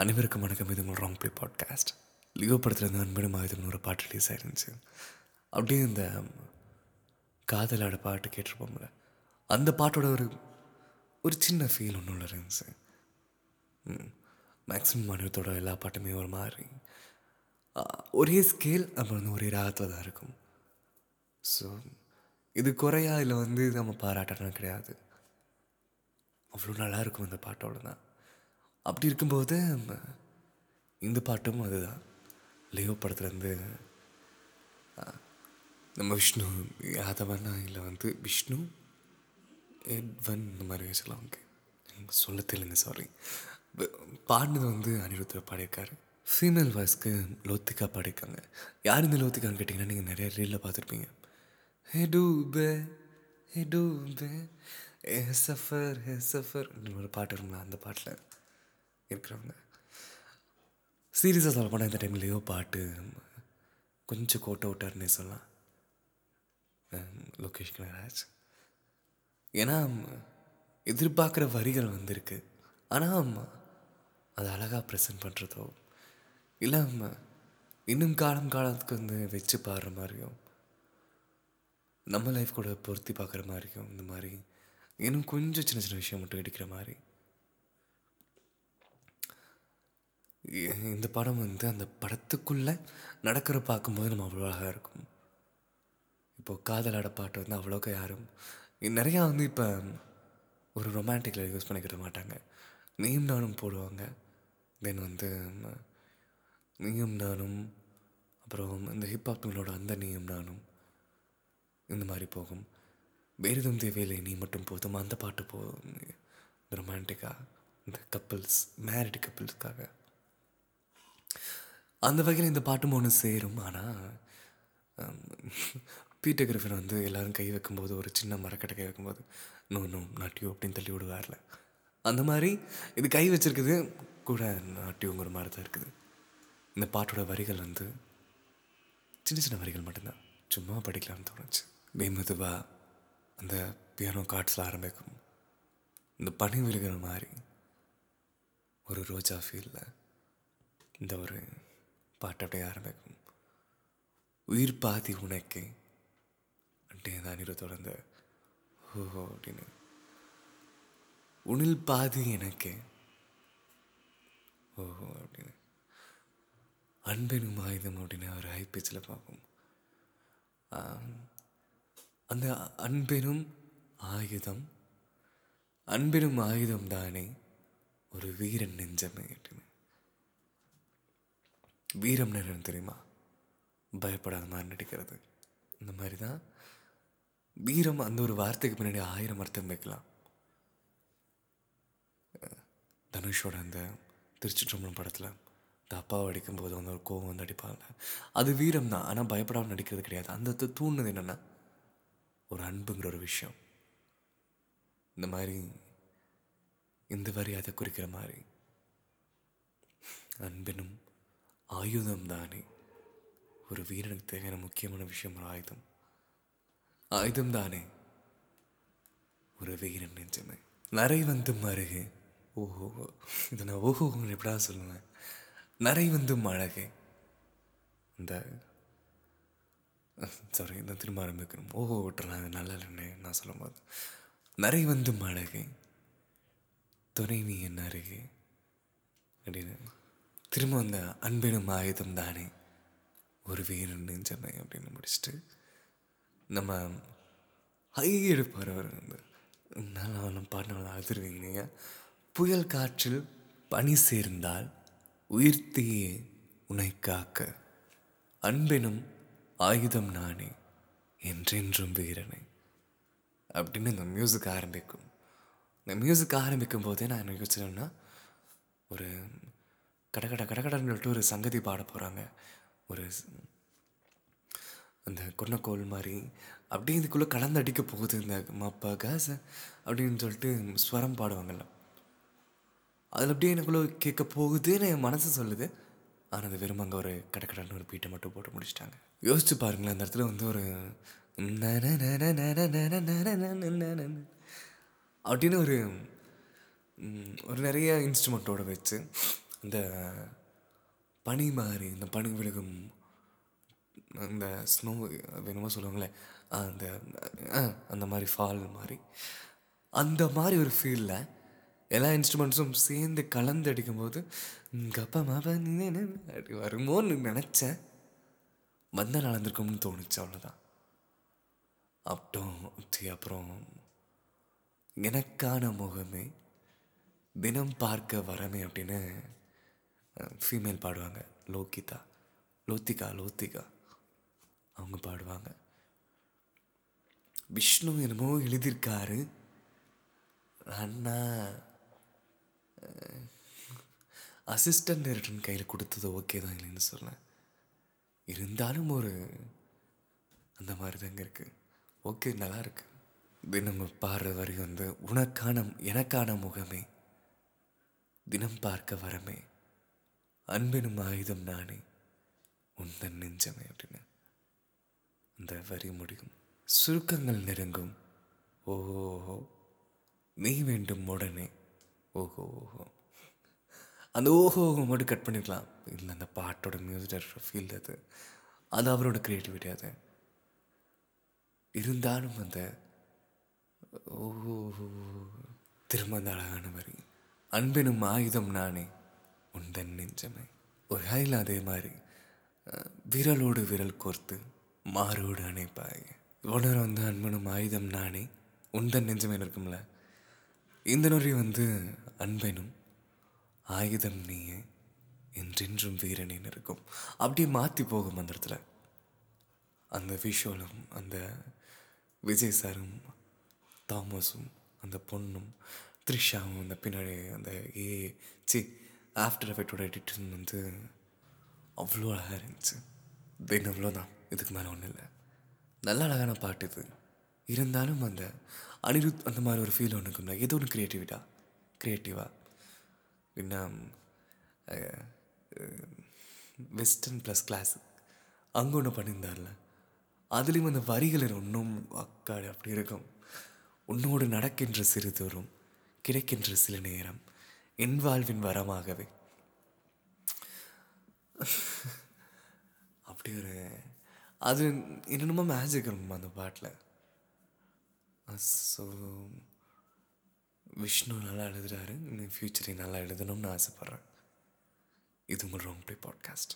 அனைவருக்கும் வணக்கம். இது உங்கள் ராங் ப்ளே பாட்காஸ்ட் லியோ படத்தில் இருந்து அன்பனும் ஆயுதம்னு ஒரு பாட்டு ரிலீஸ் ஆயிருந்துச்சு. அப்படியே இந்த காதலோட பாட்டு கேட்டிருப்போம்ல அந்த பாட்டோட ஒரு ஒரு சின்ன ஃபீல் ஒன்று உள்ள இருந்துச்சு. மேக்ஸிமம் மனிதத்தோட எல்லா பாட்டுமே ஒரு மாதிரி. ஒரே ஸ்கேல் அப்புறம் வந்து ஒரே ராகத்தில் தான் இருக்கும். ஸோ இது குறையா இல்லை வந்து நம்ம பாராட்டணும் கிடையாது. அவ்வளோ நல்லாயிருக்கும் இந்த பாட்டோட தான். அப்படி இருக்கும்போது இந்த பாட்டும் அதுதான். லியோ படத்துலேருந்து நம்ம விஷ்ணு யாதவனா இல்லை வந்து விஷ்ணு எட்வன் இந்த மாதிரி வச்சுக்கலாம் ஓகே. சொல்ல தெரியலங்க சாரி பாடினது வந்து அனிருத்தர் பாடியிருக்காரு. ஃபீமேல் வாய்ஸ்க்கு லோத்திகா பாடியிருக்காங்க. யார் இந்த லோத்திகான்னு கேட்டிங்கன்னா நீங்கள் நிறைய ரீலில் பார்த்துருப்பீங்க. ஹே டூபே ஹே டூபே ஹே சஃபர் ஹே சஃபர் ஒரு பாட்டு இருக்குங்களா அந்த பாட்டில். இருக்கிறவங்க. சீரியஸாக சொல்ல போனால் இந்த டைம்லேயோ பாட்டு கொஞ்சம் கோட்டை விட்டாருன்னே சொல்லலாம். லோகேஷ் கனகராஜ். ஏன்னா எதிர்பார்க்குற வரிகள் வந்திருக்கு. ஆனால் அது அழகாக ப்ரெசென்ட் பண்ணுறதோ இல்லை இன்னும் காலம் காலத்துக்கு வந்து வச்சு பாடுற மாதிரியும் நம்ம லைஃப் கூட பொருத்தி பார்க்குற மாதிரியும் இந்த மாதிரி இன்னும் கொஞ்சம் சின்ன சின்ன விஷயம் மட்டும் எடுக்கிற மாதிரி இந்த படம் வந்து அந்த படத்துக்குள்ளே நடக்கிற பார்க்கும்போது நம்ம அவ்வளோ அழகாக இருக்கும். இப்போது காதலாட பாட்டு வந்து அவ்வளோக்கா யாரும் நிறையா வந்து இப்போ ஒரு ரொமான்டிக்கில் யூஸ் பண்ணிக்கிட மாட்டாங்க. நீயும் நானும் போடுவாங்க. தென் வந்து நீயும் நானும் அப்புறம் இந்த ஹிப்ஹாப்ங்களோட அந்த நீயும் நானும் இந்த மாதிரி போகும். வேறுதும் தேவையில்லை நீ மட்டும் போதும். அந்த பாட்டு போதும். இந்த ரொமான்டிக்காக இந்த கப்பிள்ஸ் மேரிட் கப்பிள்ஸ்க்காக அந்த வகையில் இந்த பாட்டும் ஒன்று சேரும். ஆனால் பீட்டர் கிரிஃபன் வந்து எல்லோரும் கை வைக்கும்போது ஒரு சின்ன மரக்கட்டை கை வைக்கும்போது நோ நோ நாட்டியோ அப்படின்னு தள்ளி விடுவார்ல. அந்த மாதிரி இது கை வச்சிருக்குது கூட நாட்டியோங்கிற மாதிரி தான் இருக்குது. இந்த பாட்டோட வரிகள் வந்து சின்ன சின்ன வரிகள் மட்டும்தான். சும்மா படிக்கலாம்னு தோணுச்சு. மெதுவா அந்த பியானோ கார்ட்ஸில் ஆரம்பிக்கும். இந்த பனி விழுகிற மாதிரி ஒரு ரோஜா ஃபீலில் இந்த ஒரு பாட்டு அப்படியே ஆரம்பிக்கும் உயிர் பாதி உனக்கு. அப்படியே அந்த அனிருத்தோட தொடர்ந்து ஓஹோ அப்படின்னு. உனில் பாதி எனக்கு. ஓஹோ அப்படின்னு. அன்பெனும் ஆயுதம் அப்படின்னு அவர் ஹை பிச்சில் பார்க்கும் அந்த அன்பெனும் ஆயுதம் அன்பெனும் ஆயுதம் தானே ஒரு வீரன் நெஞ்சமே அப்படின்னு. வீரம் என்னன்னு தெரியுமா? பயப்படாத மாதிரி நடிக்கிறது. இந்த மாதிரி தான் வீரம் அந்த ஒரு வார்த்தைக்கு பின்னாடி ஆயிரம் அர்த்தம் வைக்கலாம். தனுஷோட அந்த திருச்சிற்றம்பலம் படத்தில் இந்த அப்பாவை அடிக்கும்போது வந்து ஒரு கோவம் வந்து அடிப்பாங்க அது வீரம் தான். ஆனால் பயப்படாமல் நடிக்கிறது கிடையாது. அந்த தூண்டுனது என்னென்னா ஒரு அன்புங்கிற ஒரு விஷயம். இந்த மாதிரி இந்த வரி அதை குறிக்கிற மாதிரி. அன்பெனும் ஆயுதம் தானே? ஒரு வீரனுக்கு தேவையான முக்கியமான விஷயம் ஒரு ஆயுதம். ஆயுதம் தானே? ஒரு வீரன் நெஞ்சமே. நரை வந்து மருகு. ஓஹோ. இதை நான் ஓஹோ எப்படா சொல்லுவேன்? நரை வந்து அழகு இந்த சாரி நான் திரும்ப ஆரம்பிக்கணும். ஓஹோ விட்டுறேன். நல்லா இல்லைன்னு நான் சொல்லும்போது. நரை வந்து அழகு துணைவி என் அருகே. அப்படின்னு. திரும்ப அந்த அன்பினும் ஆயுதம் தானே? ஒரு வீரன் நெஞ்சமே அப்படின்னு முடிச்சுட்டு நம்ம ஹை எடுப்பார் அவர். வந்து நல்லா அவனை அழுதுருவீங்க புயல் காற்றில் பனி சேர்ந்தால் உயிர்த்தியே உனை காக்க. அன்பினும் ஆயுதம் நானே என்றென்றும் வீரனை அப்படின்னு இந்த மியூசிக் ஆரம்பிக்கும். இந்த மியூசிக் ஆரம்பிக்கும் போதே நான் என்ன யோசிச்சேன்னா ஒரு கடகட கடகடன்னு சொல்லிட்டு ஒரு சங்கதி பாட போகிறாங்க ஒரு அந்த கொன்னக்கோல் மாதிரி அப்படியே இதுக்குள்ளே கலந்து அடிக்க போகுது இந்த மாப்பா காச அப்படின்னு சொல்லிட்டு ஸ்வரம் பாடுவாங்கல்ல அதில் அப்படியே எனக்குள்ளே கேட்க போகுதுன்னு என் மனசு சொல்லுது ஆனால் அது வெறும் அங்கே ஒரு கடக்கடன்னு ஒரு பீட்டை மட்டும் போட்டு முடிச்சிட்டாங்க யோசிச்சு பாருங்களேன் அந்த இடத்துல வந்து ஒரு அப்படின்னு ஒரு ஒரு நிறைய இன்ஸ்ட்ருமெண்ட்டோட வச்சு இந்த பனி மாதிரி இந்த பனி விழுகும் அந்த ஸ்னோ என்னமோ சொல்லுவாங்களே ஆ, அந்த ஆ, அந்த மாதிரி ஃபால் மாதிரி. அந்த மாதிரி ஒரு ஃபீலில் எல்லா இன்ஸ்ட்ருமெண்ட்ஸும் சேர்ந்து கலந்து அடிக்கும்போது கப்பா மாப்பா நீ அப்படி வருமோன்னு நினச்சேன். வந்தால் நடந்திருக்கும்னு தோணுச்சு அவ்வளோதான் அப்புறம் சி, அப்புறம் எனக்கான முகமே தினம் பார்க்க வரமே அப்படின்னு ஃபீமேல் பாடுவாங்க. லோகிதா. லோத்திகா லோத்திகா. அவங்க பாடுவாங்க. விஷ்ணு என்னமோ எழுதியிருக்காரு. அண்ணா அசிஸ்டன்ட் டைரக்டர் கையில் கொடுத்தது ஓகே தான் இல்லைன்னு சொல்லேன் இருந்தாலும் ஒரு அந்த மாதிரி தாங்க இருக்குது ஓகே நல்லா இருக்கு. தினம் பாடுற வரி வந்து உனக்கான எனக்கான முகமே தினம் பார்க்க வரமே அன்பெனும் ஆயுதம் நானே. உந்தன் நெஞ்சமே அப்படின்னு அந்த வரி முடியும். சுருக்கங்கள் நெருங்கும். ஓஹோ. நீ வேண்டும் உடனே. ஓஹோ. ஓஹோ அந்த ஓஹோ ஓஹோ மட்டும் கட் பண்ணிக்கலாம் இல்லை அந்த பாட்டோட மியூசிக் ஃபீல் அது. அது அவரோட க்ரியேட்டிவிட்டி அது. இருந்தாலும் அந்த ஓஹோ. திரும்ப அந்த அழகான வரி. அன்பெனும் ஆயுதம் நானே. உந்தன் நெஞ்சமே. ஒரு ஹையில் அதே மாதிரி விரலோடு விரல் கோர்த்து மாறோடு அணைப்பாய். உணர் வந்து அன்பனும் ஆயுதம் நானே உந்தன் நெஞ்சமே இருக்கும்ல இந்த நொறி வந்து அன்பனும் ஆயுதம் நீயே என்றென்றும் வீரனின் இருக்கும் அப்படியே மாற்றி போகும் அந்த இடத்துல. அந்த விஷுவலும் அந்த விஜய் சாரும் தாமஸும் அந்த பொண்ணும் த்ரிஷாவும் அந்த பின்னாடி அந்த ஏ சி ஆஃப்டர் எஃபெக்டோட எடிட்டிங் வந்து அவ்வளோ அழகாக இருந்துச்சு. தென் அவ்வளோதான். இதுக்கு மேலே ஒன்றும் இல்லை. நல்ல அழகான பாட்டு இது. இருந்தாலும் அந்த அனிருத் அந்த மாதிரி ஒரு ஃபீல் ஒன்று இருக்கும்ல ஏதோ ஒன்று க்ரியேட்டிவிட்டா க்ரியேட்டிவாக என்ன வெஸ்டர்ன் ப்ளஸ் கிளாஸ் அங்கே ஒன்று பண்ணியிருந்தார்ல. அதுலேயும் அந்த வரிகள் ஒன்றும் அக்காடு அப்படி இருக்கும். உன்னோடு நடக்கின்ற சிறு தூரம் கிடைக்கின்ற சில நேரம். என் வாழ்வின் வரமாகவே. அப்படி ஒரு அது என்னென்னமோ மேஜிக் இருக்கும் அந்த பாட்டில். ஸோ விஷ்ணு நல்லா எழுதுறாரு. இன்னும் ஃப்யூச்சரை நல்லா எழுதணும்னு ஆசைப்பட்றேன். இது உங்கள் ரொம்ப பாட்காஸ்ட்